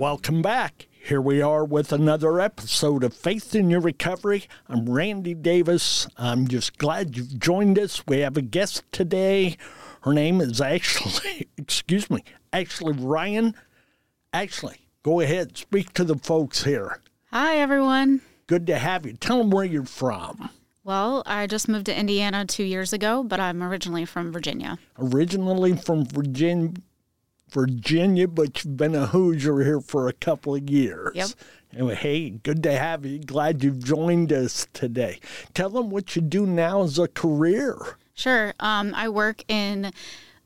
Welcome back. Here we are with another episode of Faith in Your Recovery. I'm Randy Davis. I'm just glad you've joined us. We have a guest today. Her name is Ashley, excuse me, Ashley Ryan. Ashley, go ahead, speak to the folks here. Hi, everyone. Good to have you. Tell them where you're from. Well, I just moved to Indiana two years ago, but I'm originally from Virginia. Originally from Virginia, Virginia, but you've been a Hoosier here for a couple of years. Yep. Anyway, hey, good to have you. Glad you've joined us today. Tell them what you do now as a career. Sure. Um, I work in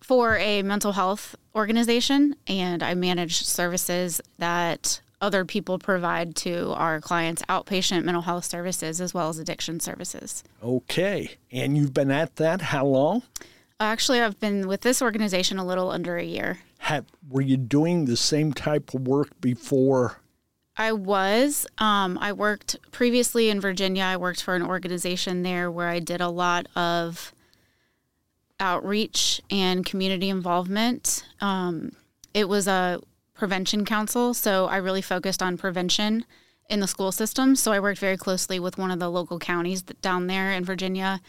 for a mental health organization, and I manage services that other people provide to our clients outpatient mental health services as well as addiction services. Okay. And you've been at that how long? Actually, I've been with this organization a little under a year. Have, were you doing the same type of work before? I was. Um, I worked previously in Virginia. I worked for an organization there where I did a lot of outreach and community involvement. Um, it was a prevention council, so I really focused on prevention in the school system. So I worked very closely with one of the local counties down there in Virginia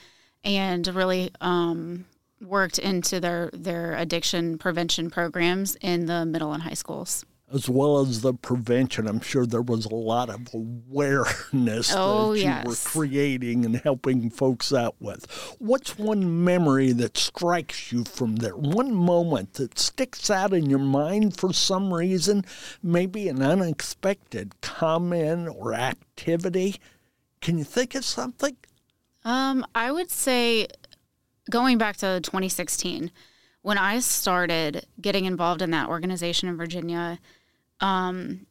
and really um, worked into their their addiction prevention programs in the middle and high schools. As well as the prevention i'm sure there was a lot of awareness oh, that you yes. were creating and helping folks out with. What's one memory that strikes you from there? One moment that sticks out in your mind for some reason maybe an unexpected comment or activity? Can you think of something? Um, I would say going back to 2016, when I started getting involved in that organization in Virginia, um,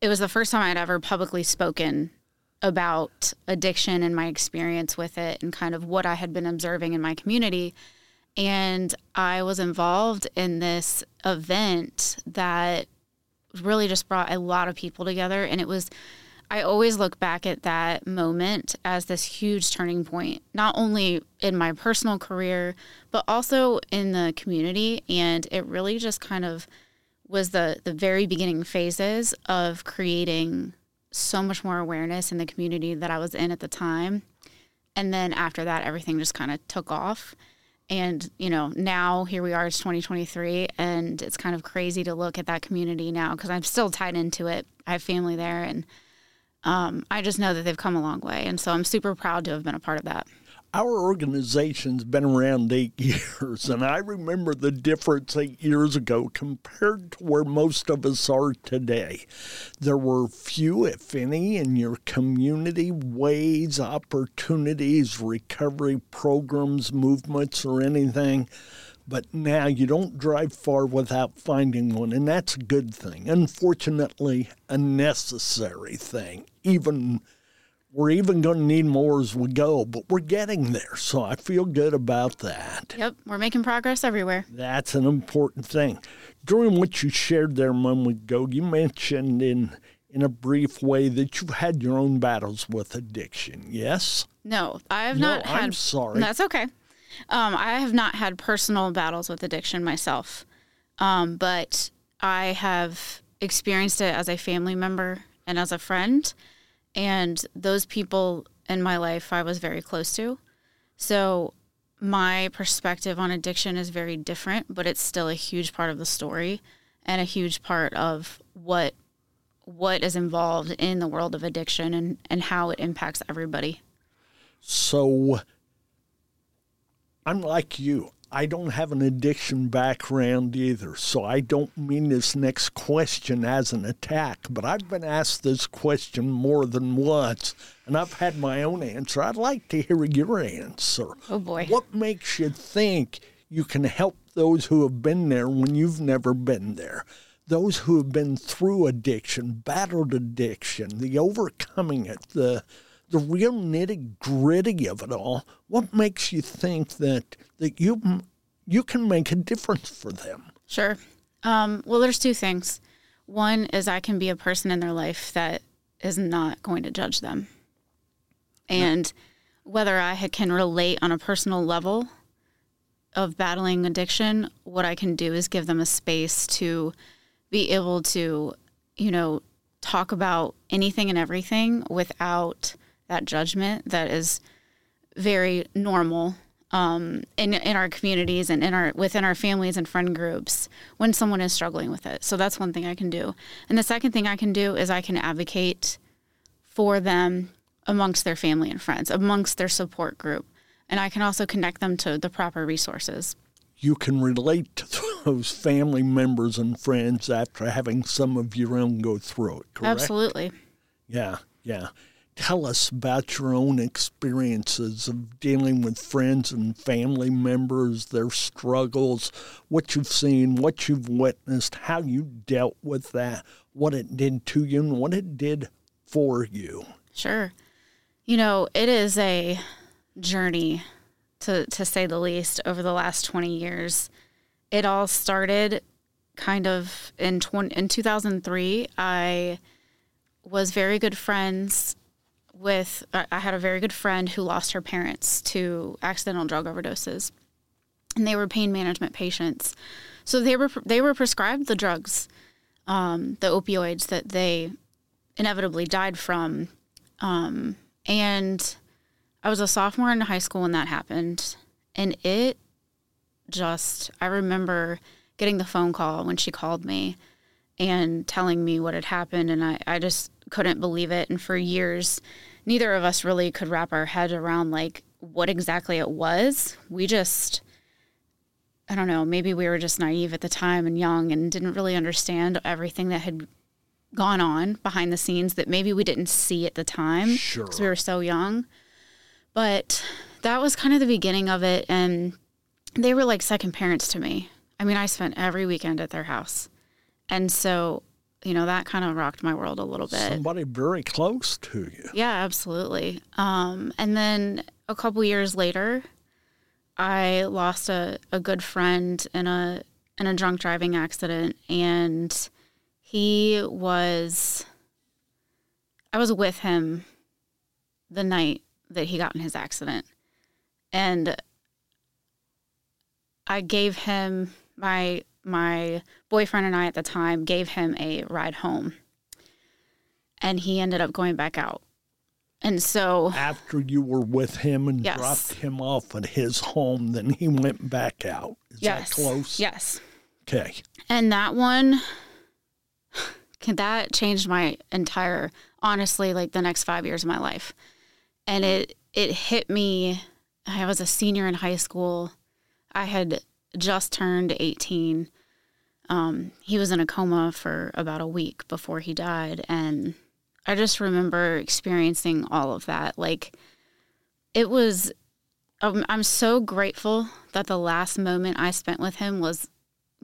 it was the first time I'd ever publicly spoken about addiction and my experience with it and kind of what I had been observing in my community. And I was involved in this event that really just brought a lot of people together. And it was I always look back at that moment as this huge turning point, not only in my personal career, but also in the community. And it really just kind of was the, the very beginning phases of creating so much more awareness in the community that I was in at the time. And then after that, everything just kind of took off. And, you know, now here we are, it's 2023, and it's kind of crazy to look at that community now because I'm still tied into it. I have family there and um, I just know that they've come a long way. And so I'm super proud to have been a part of that. Our organization's been around eight years, and I remember the difference eight years ago compared to where most of us are today. There were few, if any, in your community ways, opportunities, recovery programs, movements, or anything but now you don't drive far without finding one, and that's a good thing. Unfortunately, a necessary thing. Even we're even going to need more as we go, but we're getting there. So I feel good about that. Yep, we're making progress everywhere. That's an important thing. During what you shared there a moment ago, you mentioned in in a brief way that you've had your own battles with addiction. Yes? No, I have no, not had. I'm sorry. That's okay. Um, I have not had personal battles with addiction myself, um, but I have experienced it as a family member and as a friend. And those people in my life I was very close to. So my perspective on addiction is very different, but it's still a huge part of the story and a huge part of what what is involved in the world of addiction and, and how it impacts everybody. So I'm like you. I don't have an addiction background either, so I don't mean this next question as an attack, but I've been asked this question more than once, and I've had my own answer. I'd like to hear your answer. Oh, boy. What makes you think you can help those who have been there when you've never been there? those who have been through addiction, battled addiction, the overcoming it, the the real nitty gritty of it all. What makes you think that that you you can make a difference for them? Sure. Um, well, there's two things. One is I can be a person in their life that is not going to judge them, and whether I can relate on a personal level of battling addiction, what I can do is give them a space to be able to, you know, talk about anything and everything without that judgment that is very normal um, in in our communities and in our within our families and friend groups when someone is struggling with it. So that's one thing I can do. And the second thing I can do is I can advocate for them amongst their family and friends, amongst their support group, and I can also connect them to the proper resources. You can relate to those family members and friends after having some of your own go through it. Correct? Absolutely. Yeah, yeah tell us about your own experiences of dealing with friends and family members, their struggles, what you've seen, what you've witnessed, how you dealt with that, what it did to you, and what it did for you. Sure. You know, it is a journey to to say the least over the last 20 years. It all started kind of in 20, in 2003. I was very good friends with I had a very good friend who lost her parents to accidental drug overdoses, and they were pain management patients. So they were they were prescribed the drugs, um, the opioids that they inevitably died from, um, and I was a sophomore in high school when that happened, and it just I remember getting the phone call when she called me and telling me what had happened. And I, I just couldn't believe it and for years neither of us really could wrap our head around like what exactly it was. We just I don't know, maybe we were just naive at the time and young and didn't really understand everything that had gone on behind the scenes that maybe we didn't see at the time because sure. we were so young. But that was kind of the beginning of it and they were like second parents to me. I mean, I spent every weekend at their house. And so you know, that kind of rocked my world a little bit. Somebody very close to you. Yeah, absolutely. Um, and then a couple years later, I lost a, a good friend in a in a drunk driving accident, and he was. I was with him the night that he got in his accident, and I gave him my my boyfriend and I at the time gave him a ride home. And he ended up going back out. And so after you were with him and yes. dropped him off at his home, then he went back out. Is yes. that close? Yes. Okay. And that one that changed my entire honestly like the next 5 years of my life. And it it hit me I was a senior in high school. I had just turned 18 um, he was in a coma for about a week before he died. And I just remember experiencing all of that. Like, it was, um, I'm so grateful that the last moment I spent with him was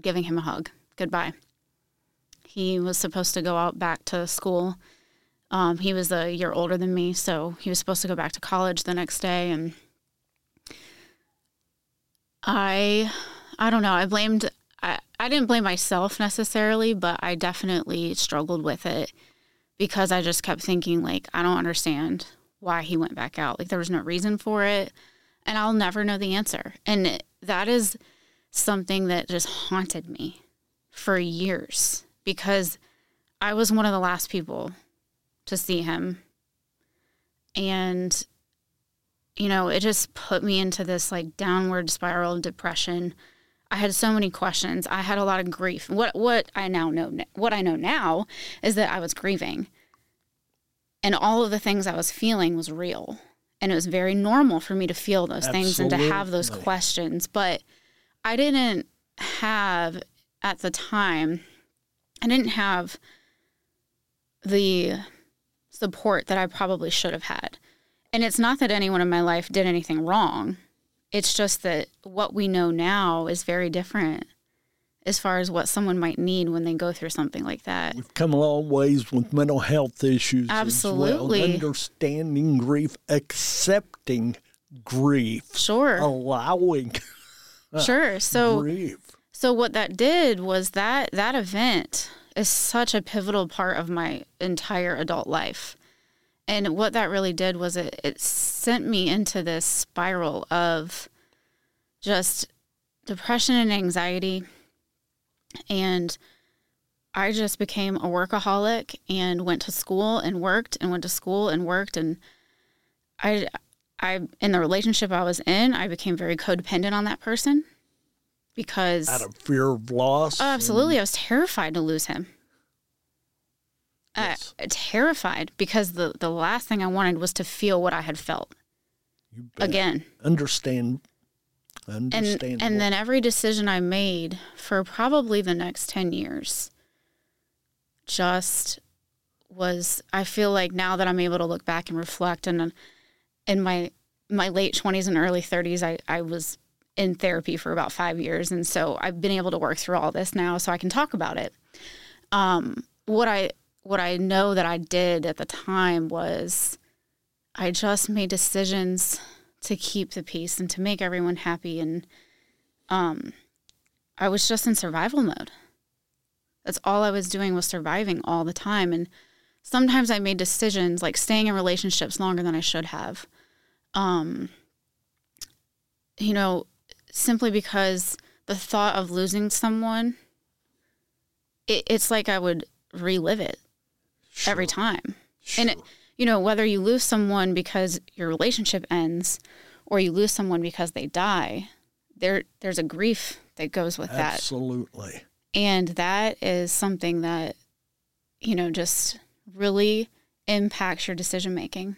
giving him a hug. Goodbye. He was supposed to go out back to school. Um, he was a year older than me, so he was supposed to go back to college the next day. And I, I don't know. I blamed I, I didn't blame myself necessarily, but I definitely struggled with it because I just kept thinking, like, I don't understand why he went back out. Like, there was no reason for it. And I'll never know the answer. And that is something that just haunted me for years because I was one of the last people to see him. And, you know, it just put me into this like downward spiral of depression I had so many questions. I had a lot of grief. What what I now know what I know now is that I was grieving. And all of the things I was feeling was real. And it was very normal for me to feel those Absolutely. things and to have those questions, but I didn't have at the time I didn't have the support that I probably should have had. And it's not that anyone in my life did anything wrong. It's just that what we know now is very different. as far as what someone might need when they go through something like that. We've come a long ways with mental health issues. Absolutely. Well. Understanding grief, accepting grief, Sure. allowing Sure. So grief. so what that did was that that event is such a pivotal part of my entire adult life. And what that really did was it, it sent me into this spiral of just depression and anxiety. And I just became a workaholic and went to school and worked and went to school and worked and I I in the relationship I was in, I became very codependent on that person because Out of fear of loss. Oh, absolutely. I was terrified to lose him. Yes. Uh, terrified because the, the last thing I wanted was to feel what I had felt You again. Understand. And, and then every decision I made for probably the next 10 years just was, I feel like now that I'm able to look back and reflect and in my, my late 20s and early 30s, I, I was in therapy for about five years. And so I've been able to work through all this now so I can talk about it. Um, what I, what I know that I did at the time was I just made decisions to keep the peace and to make everyone happy and um I was just in survival mode. That's all I was doing was surviving all the time and sometimes I made decisions like staying in relationships longer than I should have. Um you know, simply because the thought of losing someone it, it's like I would relive it every time. And it, you know, whether you lose someone because your relationship ends or you lose someone because they die, there there's a grief that goes with that. Absolutely. And that is something that you know just really impacts your decision making.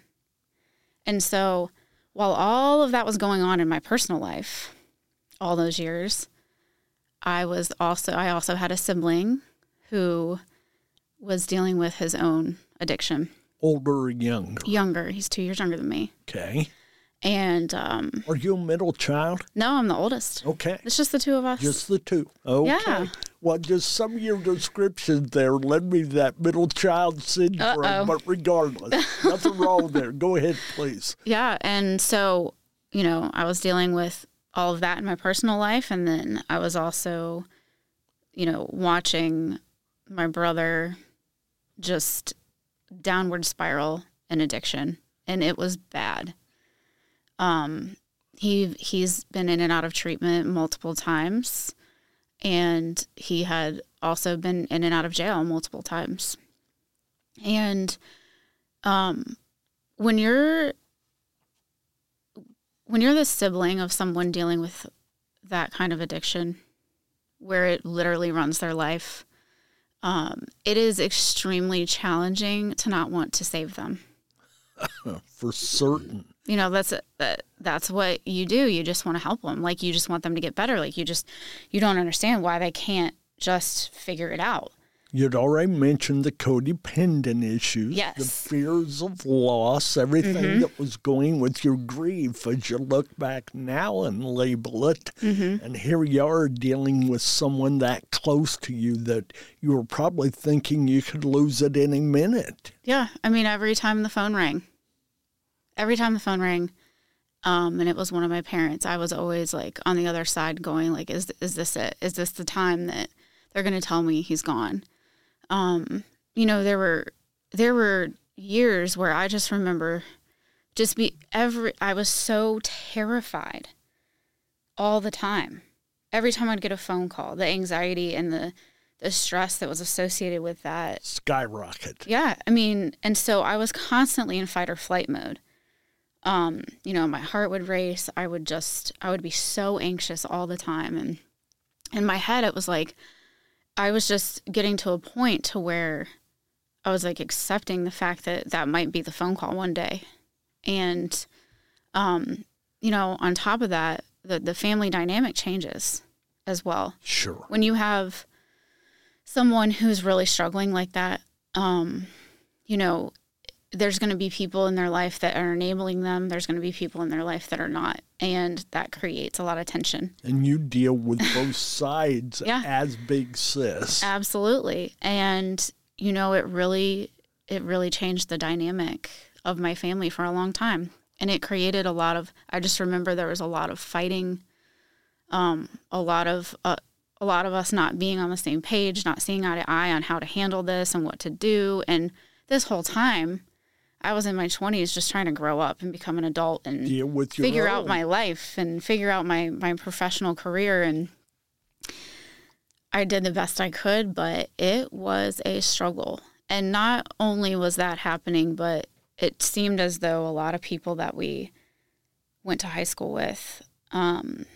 And so, while all of that was going on in my personal life all those years, I was also I also had a sibling who was dealing with his own addiction Older or younger. younger. He's two years younger than me. Okay. And um, Are you a middle child? no, I'm the oldest. Okay. It's just the two of us. Just the two. Okay. Yeah. Well, just some of your descriptions there led me to that middle child syndrome, Uh-oh. but regardless, nothing wrong there. Go ahead, please. yeah. And so, you know, I was dealing with all of that in my personal life. And then I was also, you know, watching my brother just downward spiral in addiction. And it was bad. Um, he he's been in and out of treatment multiple times, and he had also been in and out of jail multiple times. And um, when you're when you're the sibling of someone dealing with that kind of addiction, where it literally runs their life, um, it is extremely challenging to not want to save them. For certain. you know that's that that's what you do. You just want to help them like you just want them to get better. Like you just you don't understand why they can't just figure it out You'd already mentioned the codependent issues, the fears of loss, everything Mm-hmm. that was going with your grief as you look back now and label it. Mm-hmm. And here you are dealing with someone that close to you that you were probably thinking you could lose at any minute. yeah i mean every time the phone rang every time the phone rang um, and it was one of my parents i was always like on the other side going like is, is this it is this the time that they're going to tell me he's gone um, you know there were there were years where i just remember just be every i was so terrified all the time every time i'd get a phone call the anxiety and the the stress that was associated with that Skyrocket. yeah, I mean, and so I was constantly in fight or flight mode. Um, you know, my heart would race. I would just I would be so anxious all the time and in my head it was like I was just getting to a point to where I was like accepting the fact that that might be the phone call one day. And um, you know, on top of that, the the family dynamic changes as well Sure. when you have someone who's really struggling like that, um, you know, there's going to be people in their life that are enabling them. There's going to be people in their life that are not. And that creates a lot of tension. And you deal with both sides Yeah. as big sis. Absolutely. And you know, it really it really changed the dynamic of my family for a long time. And it created a lot of I just remember there was a lot of fighting um a lot of uh, a lot of us not being on the same page, not seeing eye to eye on how to handle this and what to do. And this whole time I was in my 20s just trying to grow up and become an adult and Deal with your figure out my life and figure out my my professional career and I did the best I could, but it was a struggle. And not only was that happening, but it seemed as though a lot of people that we went to high school with um,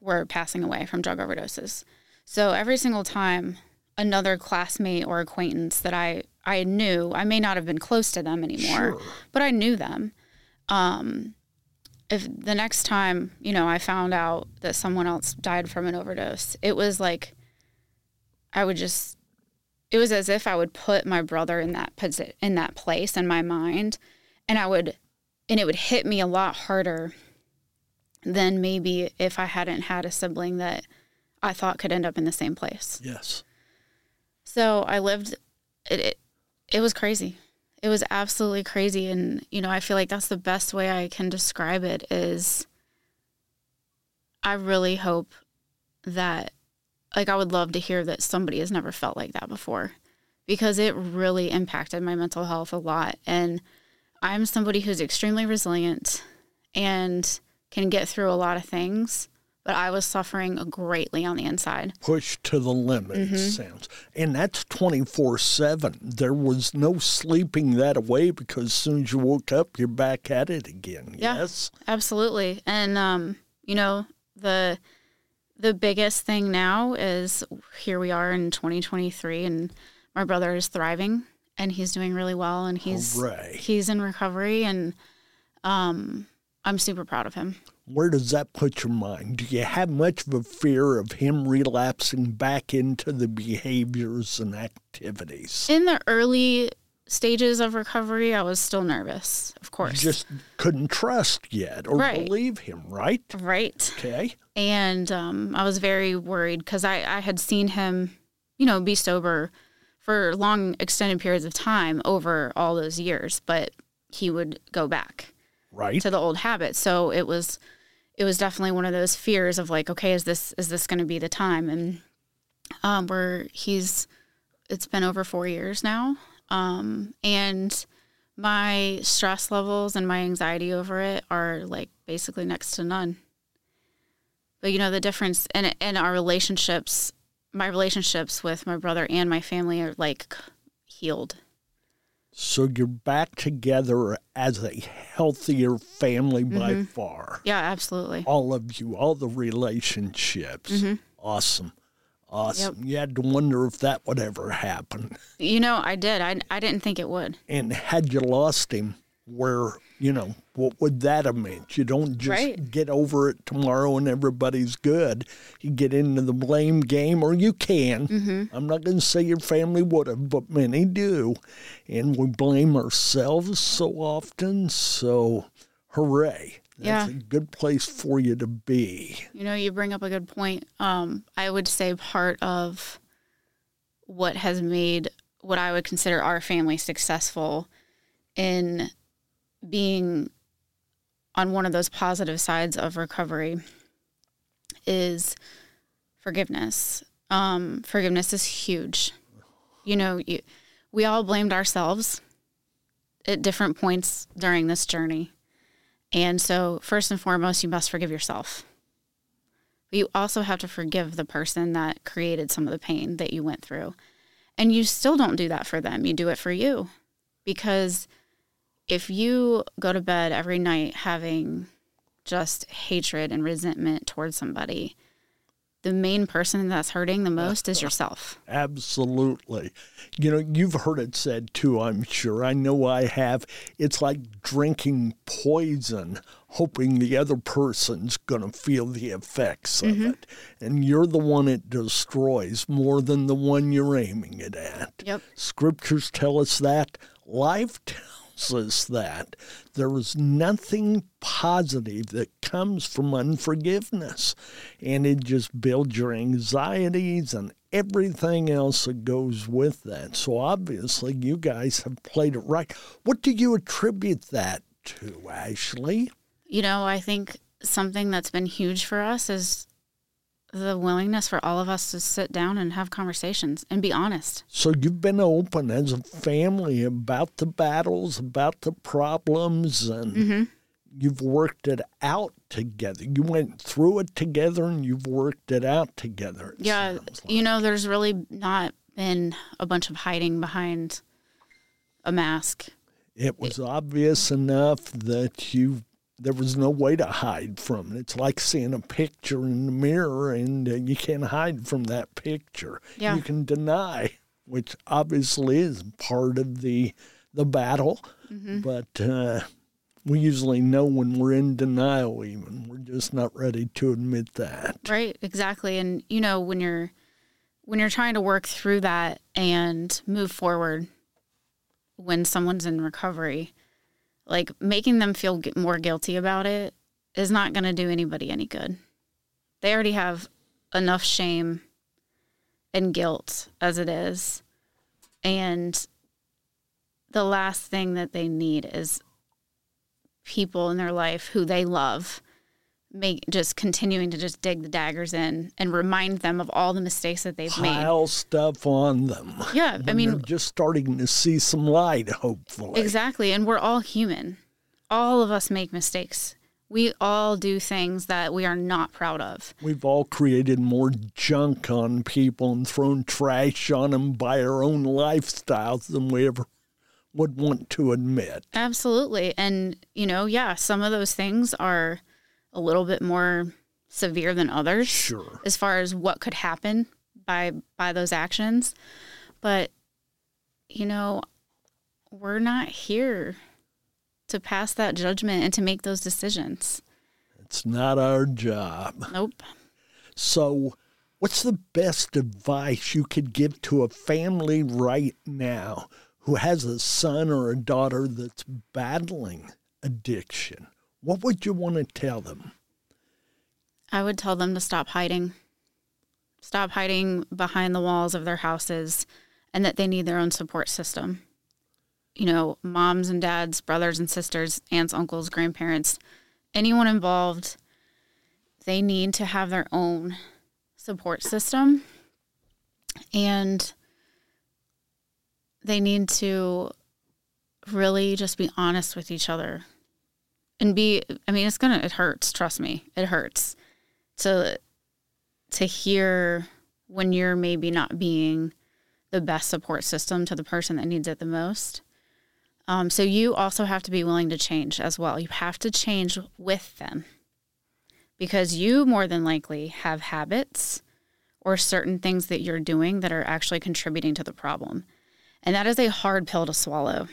were passing away from drug overdoses. So every single time another classmate or acquaintance that I, I knew, I may not have been close to them anymore, Sure. but I knew them. Um, if the next time, you know, I found out that someone else died from an overdose, it was like I would just it was as if I would put my brother in that posi- in that place in my mind and I would and it would hit me a lot harder than maybe if I hadn't had a sibling that I thought could end up in the same place. Yes. So I lived it, it it was crazy. It was absolutely crazy. And you know, I feel like that's the best way I can describe it is I really hope that like I would love to hear that somebody has never felt like that before because it really impacted my mental health a lot. And I'm somebody who's extremely resilient and can get through a lot of things, but I was suffering greatly on the inside. Pushed to the limit, Mm-hmm. sounds. And that's 24 7. There was no sleeping that away because as soon as you woke up, you're back at it again. Yeah. Yes. Absolutely. And um, you know, the the biggest thing now is here we are in 2023 and my brother is thriving and he's doing really well and he's Hooray. he's in recovery and um I'm super proud of him. Where does that put your mind? Do you have much of a fear of him relapsing back into the behaviors and activities? In the early stages of recovery, I was still nervous, of You course. just couldn't trust yet or Right. believe him, right? right. Okay. and um, I was very worried because I, I had seen him, you know, be sober for long extended periods of time over all those years, but he would go back Right. to the old habits. So it was it was definitely one of those fears of like, okay, is this is this going to be the time? And um, where he's it's been over four years now, um, and my stress levels and my anxiety over it are like basically next to none. But you know the difference in in our relationships, my relationships with my brother and my family are like healed. So you're back together as a healthier family by Mm-hmm. far. Yeah, absolutely. All of you, all the relationships. Awesome. Awesome. You had to wonder if that would ever happen. You know, I did. I I didn't think it would. And had you lost him, where, you know, what would that have meant? You don't just Right. get over it tomorrow and everybody's good. You get into the blame game, or you can. Mm-hmm. I'm not going to say your family would have, but many do. And we blame ourselves so often. So, hooray. That's Yeah. a good place for you to be. You know, you bring up a good point. Um, I would say part of what has made what I would consider our family successful in being on one of those positive sides of recovery is forgiveness. Um, forgiveness is huge. You know, you, we all blamed ourselves at different points during this journey. And so, first and foremost, you must forgive yourself. But you also have to forgive the person that created some of the pain that you went through. And you still don't do that for them, you do it for you. Because if you go to bed every night having just hatred and resentment towards somebody, the main person that's hurting the most is yourself. Absolutely. You know, you've heard it said too, I'm sure. I know I have. It's like drinking poison, hoping the other person's going to feel the effects of mm-hmm. it. And you're the one it destroys more than the one you're aiming it at. Yep. Scriptures tell us that. Life tells tells that there is nothing positive that comes from unforgiveness. And it just builds your anxieties and everything else that goes with that. So obviously, you guys have played it right. What do you attribute that to, Ashley? You know, I think something that's been huge for us is the willingness for all of us to sit down and have conversations and be honest. So you've been open as a family about the battles, about the problems, and Mm-hmm. you've worked it out together. You went through it together and you've worked it out together. it Yeah, like. you know, there's really not been a bunch of hiding behind a mask. It was obvious enough that you there was no way to hide from it. It's like seeing a picture in the mirror, and uh, you can't hide from that picture. Yeah. You can deny, which obviously is part of the the battle, Mm-hmm. but uh, we usually know when we're in denial. Even we're just not ready to admit that. Right, exactly. And you know, when you're when you're trying to work through that and move forward when someone's in recovery, like making them feel more guilty about it is not going to do anybody any good. They already have enough shame and guilt as it is. And the last thing that they need is people in their life who they love make just continuing to just dig the daggers in and remind them of all the mistakes that they've made. Pile stuff on them. Yeah, I mean just starting to see some light. Hopefully, exactly, and we're all human. All of us make mistakes. We all do things that we are not proud of. We've all created more junk on people and thrown trash on them by our own lifestyles than we ever would want to admit. Absolutely. And, you know, yeah, some of those things are a little bit more severe than others. Sure. As far as what could happen by by those actions. But you know, we're not here to pass that judgment and to make those decisions. It's not our job. Nope. So, what's the best advice you could give to a family right now who has a son or a daughter that's battling addiction? What would you want to tell them? I would tell them to stop hiding. Stop hiding behind the walls of their houses and that they need their own support system. You know, moms and dads, brothers and sisters, aunts, uncles, grandparents, anyone involved, they need to have their own support system and they need to really just be honest with each other and be i mean it's gonna it hurts trust me it hurts to to hear when you're maybe not being the best support system to the person that needs it the most. Um, so you also have to be willing to change as well. You have to change with them because you more than likely have habits or certain things that you're doing that are actually contributing to the problem. And that is a hard pill to swallow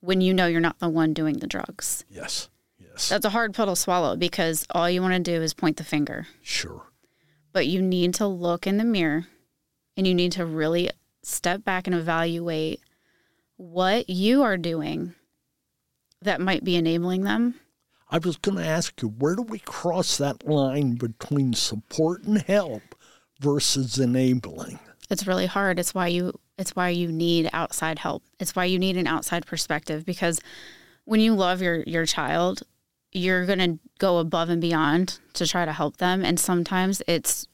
when you know you're not the one doing the drugs Yes. Yes. that's a hard pill to swallow because all you want to do is point the finger. Sure. But you need to look in the mirror and you need to really step back and evaluate what you are doing that might be enabling them. I was going to ask you, where do we cross that line between support and help versus enabling? It's really hard. It's why you it's why you need outside help. It's why you need an outside perspective because when you love your your child, you're going to go above and beyond to try to help them and sometimes it's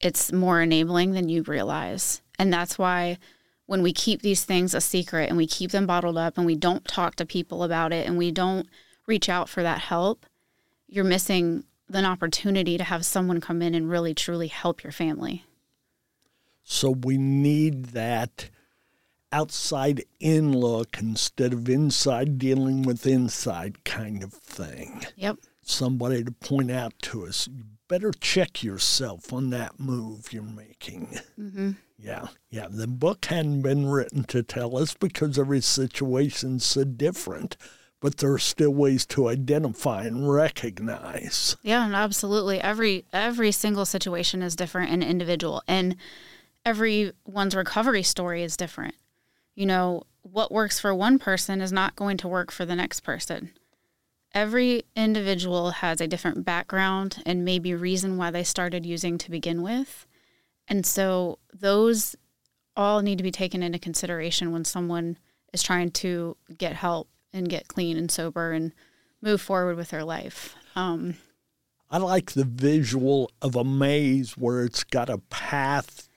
it's more enabling than you realize. And that's why when we keep these things a secret and we keep them bottled up and we don't talk to people about it and we don't reach out for that help, you're missing an opportunity to have someone come in and really truly help your family. So we need that outside in look instead of inside dealing with inside kind of thing. Yep. Somebody to point out to us, you better check yourself on that move you're making. Mm-hmm. Yeah, yeah. The book hadn't been written to tell us because every situation's so different, but there are still ways to identify and recognize. Yeah, no, absolutely. Every every single situation is different and individual, and everyone's recovery story is different. You know, what works for one person is not going to work for the next person. Every individual has a different background and maybe reason why they started using to begin with. And so those all need to be taken into consideration when someone is trying to get help and get clean and sober and move forward with their life. Um, I like the visual of a maze where it's got a path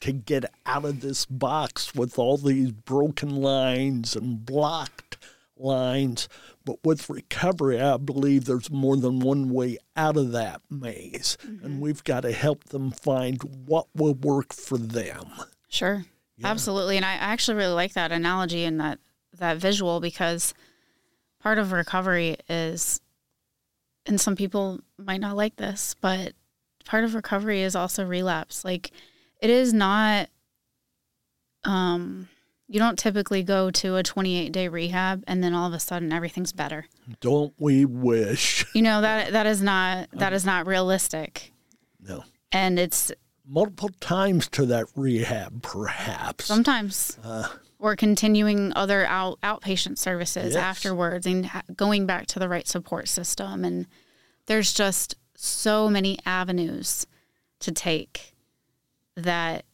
to get out of this box with all these broken lines and blocked lines. But with recovery, I believe there's more than one way out of that maze. Mm-hmm. And we've got to help them find what will work for them. Sure. Yeah. Absolutely. And I actually really like that analogy and that, that visual because part of recovery is, and some people might not like this, but part of recovery is also relapse. Like it is not, um, you don't typically go to a 28 day rehab and then all of a sudden everything's better. Don't we wish? You know that that is not that is not realistic. No. And it's multiple times to that rehab, perhaps. Sometimes. Uh, or continuing other out, outpatient services yes. afterwards and going back to the right support system. And there's just so many avenues to take that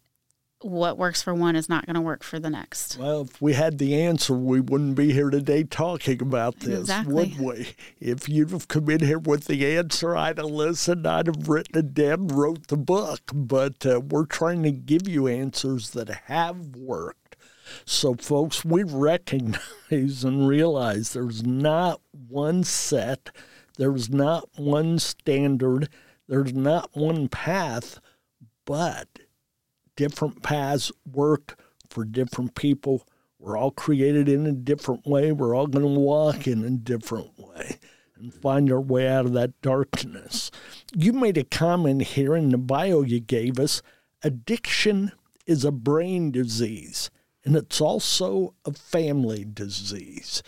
what works for one is not going to work for the next. Well, if we had the answer, we wouldn't be here today talking about this, exactly. would we? If you'd have come in here with the answer, I'd have listened, I'd have written it down, wrote the book. But uh, we're trying to give you answers that have worked. So, folks, we recognize and realize there's not one set, there's not one standard, there's not one path, but different paths work for different people. We're all created in a different way. We're all going to walk in a different way and find our way out of that darkness. You made a comment here in the bio you gave us addiction is a brain disease, and it's also a family disease.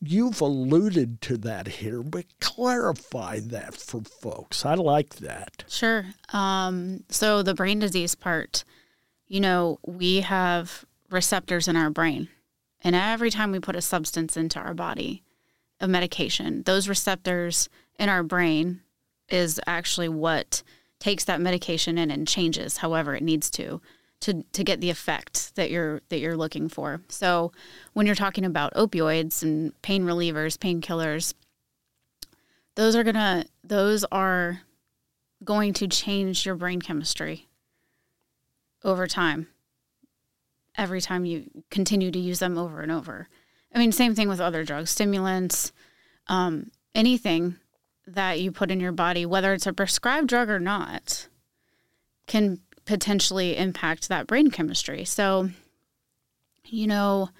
You've alluded to that here, but clarify that for folks. I like that. Sure. Um, so, the brain disease part you know, we have receptors in our brain. And every time we put a substance into our body, a medication, those receptors in our brain is actually what takes that medication in and changes however it needs to to to get the effect that you're that you're looking for. So when you're talking about opioids and pain relievers, painkillers, those are gonna those are going to change your brain chemistry over time every time you continue to use them over and over. I mean, same thing with other drugs, stimulants, um, anything that you put in your body, whether it's a prescribed drug or not, can potentially impact that brain chemistry. So, you know,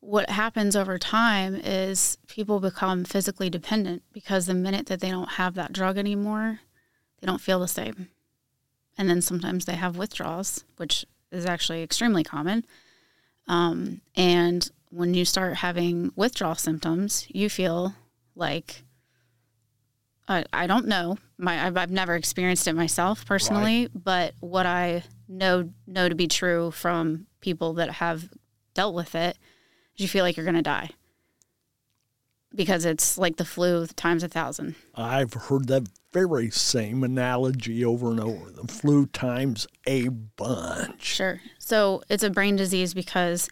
what happens over time is people become physically dependent because the minute that they don't have that drug anymore, they don't feel the same and then sometimes they have withdrawals, which is actually extremely common. Um, and when you start having withdrawal symptoms, you feel like I, I don't know. My I've, I've never experienced it myself personally, right. but what I know know to be true from people that have dealt with it is you feel like you're going to die because it's like the flu times a thousand. I've heard that very same analogy over and over the flu times a bunch. Sure. So it's a brain disease because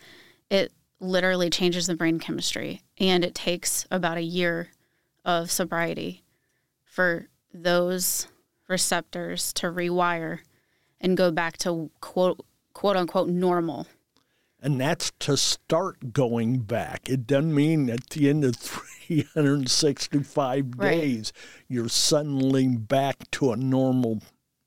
it literally changes the brain chemistry and it takes about a year of sobriety for those receptors to rewire and go back to quote quote unquote normal and that's to start going back. It doesn't mean at the end of 365 right. days you're suddenly back to a normal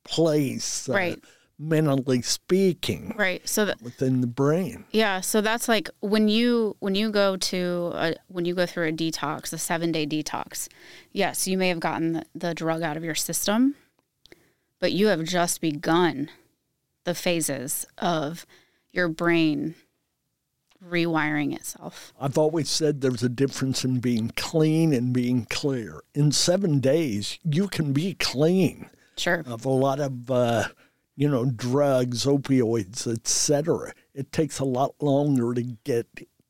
place, uh, right? mentally speaking, right? So that, within the brain, yeah. So that's like when you when you go to a, when you go through a detox, a seven day detox. Yes, you may have gotten the, the drug out of your system, but you have just begun the phases of your brain rewiring itself. I've always said there's a difference in being clean and being clear. In seven days, you can be clean. Sure. Of a lot of, uh, you know, drugs, opioids, etc. It takes a lot longer to get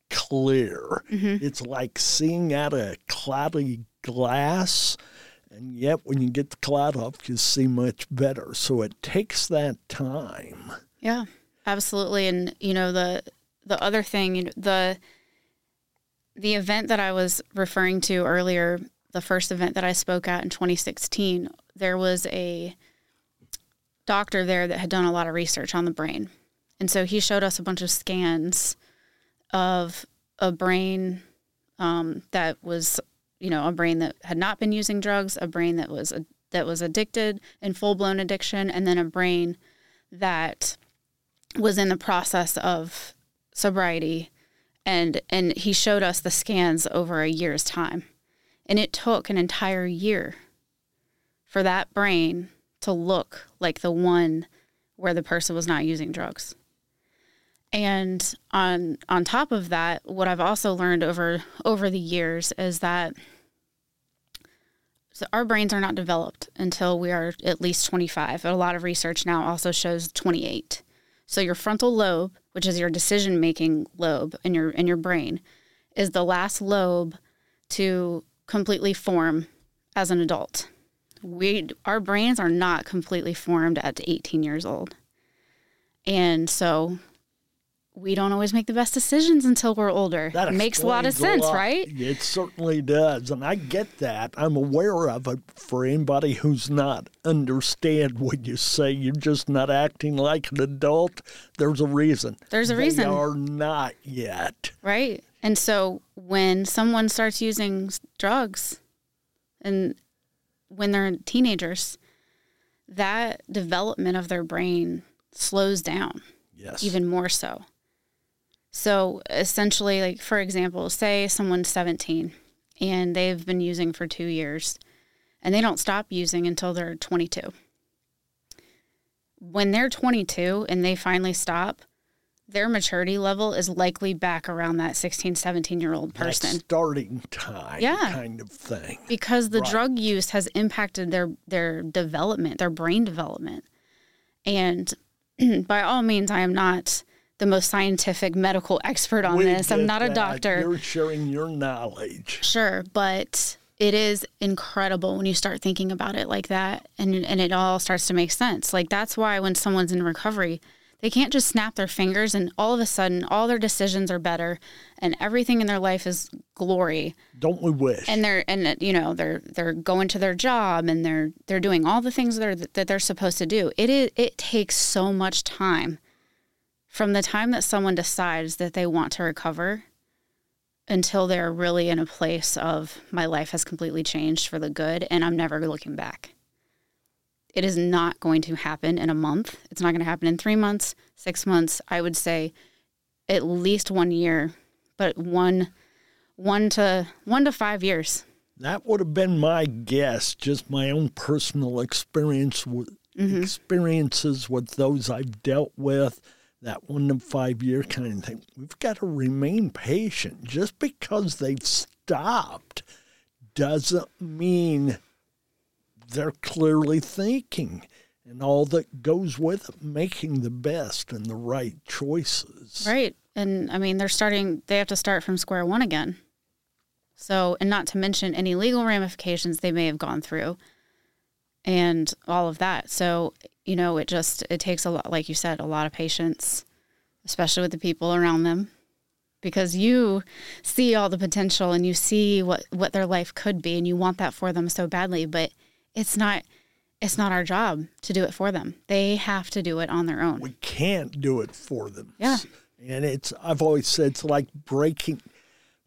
clear. It's like seeing out a cloudy glass. And yet, when you get the cloud off, you see much better. So it takes that time. Yeah, absolutely. And you know the the other thing, the the event that I was referring to earlier, the first event that I spoke at in 2016, there was a doctor there that had done a lot of research on the brain. And so he showed us a bunch of scans of a brain um, that was, you know, a brain that had not been using drugs, a brain that was that was addicted in full blown addiction, and then a brain that was in the process of sobriety and and he showed us the scans over a year's time. And it took an entire year for that brain to look like the one where the person was not using drugs. And on on top of that what i've also learned over over the years is that so our brains are not developed until we are at least 25 a lot of research now also shows 28 so your frontal lobe, which is your decision making lobe in your in your brain, is the last lobe to completely form as an adult. We our brains are not completely formed at 18 years old. And so we don't always make the best decisions until we're older. That makes a lot of sense, lot. right? It certainly does. And I get that. I'm aware of it for anybody who's not understand when you say you're just not acting like an adult. There's a reason. There's a They reason. are not yet. Right. And so when someone starts using drugs and when they're teenagers, that development of their brain slows down Yes. even more so. So essentially, like for example, say someone's 17 and they've been using for two years and they don't stop using until they're 22. When they're 22 and they finally stop, their maturity level is likely back around that 16, 17 year old That person starting time Yeah. kind of thing. because the Right. drug use has impacted their their development, their brain development. And by all means, I am not the most scientific medical expert on We this. I'm not a doctor. You're sharing your knowledge. Sure, but it is incredible when you start thinking about it like that and and it all starts to make sense. Like that's why when someone's in recovery, they can't just snap their fingers and all of a sudden all their decisions are better and everything in their life is glory Don't we wish? and they're and you know they're they're going to their job and they're they're doing all the things that are that they're supposed to do. It is it takes so much time from the time that someone decides that they want to recover until they're really in a place of my life has completely changed for the good and I'm never looking back. It is not going to happen in a month. It's not going to happen in 3 months, 6 months. I would say at least 1 year, but one one to one to 5 years. That would have been my guess, just my own personal experience with Mm-hmm. experiences with those I've dealt with, that one to five year kind of thing. We've got to remain patient. Just because they've stopped doesn't mean they're clearly thinking and all that goes with it, making the best and the right choices. Right. And I mean, they're starting, they have to start from square one again. So, and not to mention any legal ramifications they may have gone through and all of that. So, you know, it just, it takes a lot, like you said, a lot of patience, especially with the people around them because you see all the potential and you see what, what their life could be and you want that for them so badly, but it's not, it's not our job to do it for them. They have to do it on their own. we can't do it for them. Yeah. And it's I've always said it's like breaking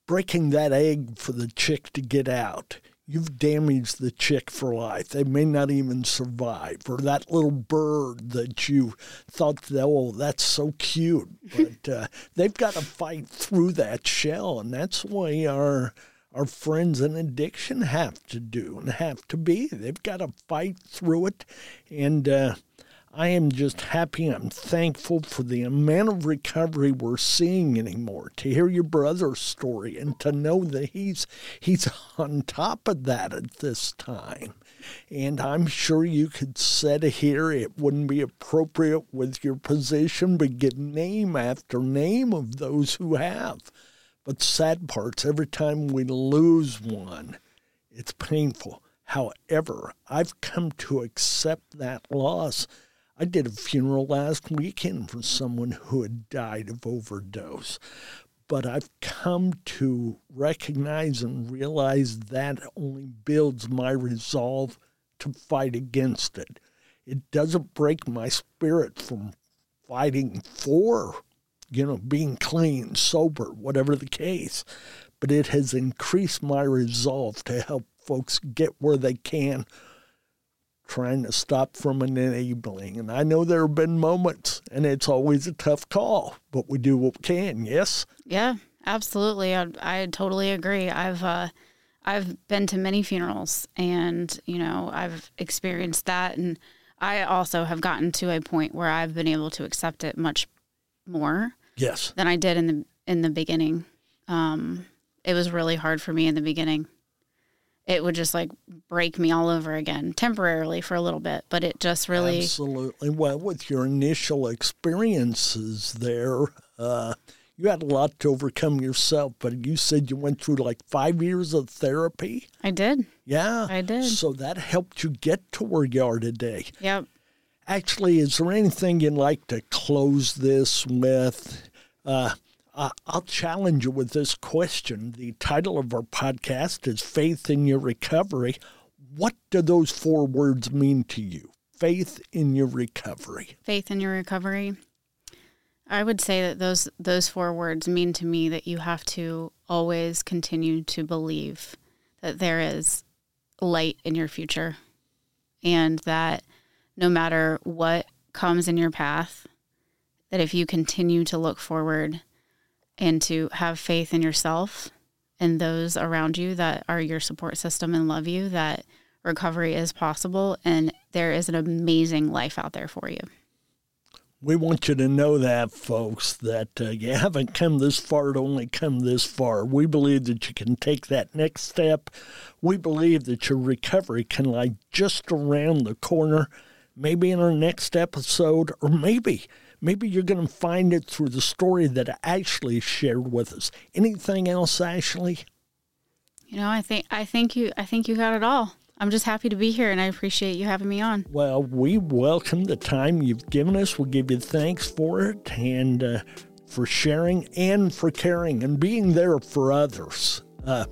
breaking that egg for the chick to get out. You've damaged the chick for life. They may not even survive. Or that little bird that you thought, oh, that's so cute. But uh, they've got to fight through that shell. And that's the way our, our friends in addiction have to do and have to be. They've got to fight through it. And uh, I am just happy. I'm thankful for the amount of recovery we're seeing anymore. To hear your brother's story and to know that he's he's on top of that at this time. And I'm sure you could sit here. It wouldn't be appropriate with your position, but get name after name of those who have But sad part's every time we lose one, it's painful. However, I've come to accept that loss. I did a funeral last weekend for someone who had died of overdose. But I've come to recognize and realize that only builds my resolve to fight against it. It doesn't break my spirit from fighting for, you know, being clean, sober, whatever the case. But it has increased my resolve to help folks get where they can, trying to stop from enabling. And I know there have been moments, and it's always a tough call, but we do what we can. Yes. Yeah, absolutely. I, I totally agree. I've uh, I've been to many funerals, and you know, I've experienced that, and I also have gotten to a point where I've been able to accept it much more Yes. than I did in the in the beginning. Um, it was really hard for me in the beginning. It would just like break me all over again temporarily for a little bit, but it just really Absolutely. Well, with your initial experiences there, uh, you had a lot to overcome yourself, but you said you went through like five years of therapy. I did. Yeah. I did. So that helped you get to where you are today. Yep. Actually, is there anything you'd like to close this with? Uh, I- I'll challenge you with this question. The title of our podcast is Faith in Your Recovery. What do those four words mean to you? Faith in your recovery. faith in your recovery. I would say that those those four words mean to me that you have to always continue to believe that there is light in your future and that no matter what comes in your path that if you continue to look forward and to have faith in yourself and those around you that are your support system and love you that recovery is possible and there is an amazing life out there for you. We want you to know that, folks, that uh, you haven't come this far to only come this far. We believe that you can take that next step. We believe that your recovery can lie just around the corner, maybe in our next episode, or maybe, maybe you're going to find it through the story that Ashley shared with us. Anything else, Ashley? You know, I think I think you I think you got it all. I'm just happy to be here and I appreciate you having me on. Well, we welcome the time you've given us. We give you thanks for it and uh, for sharing and for caring and being there for others. Uh,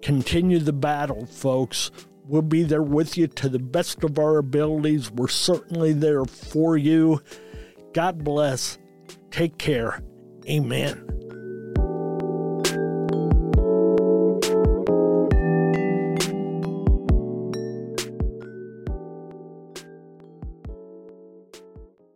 continue the battle, folks. We'll be there with you to the best of our abilities. We're certainly there for you. God bless. Take care. Amen.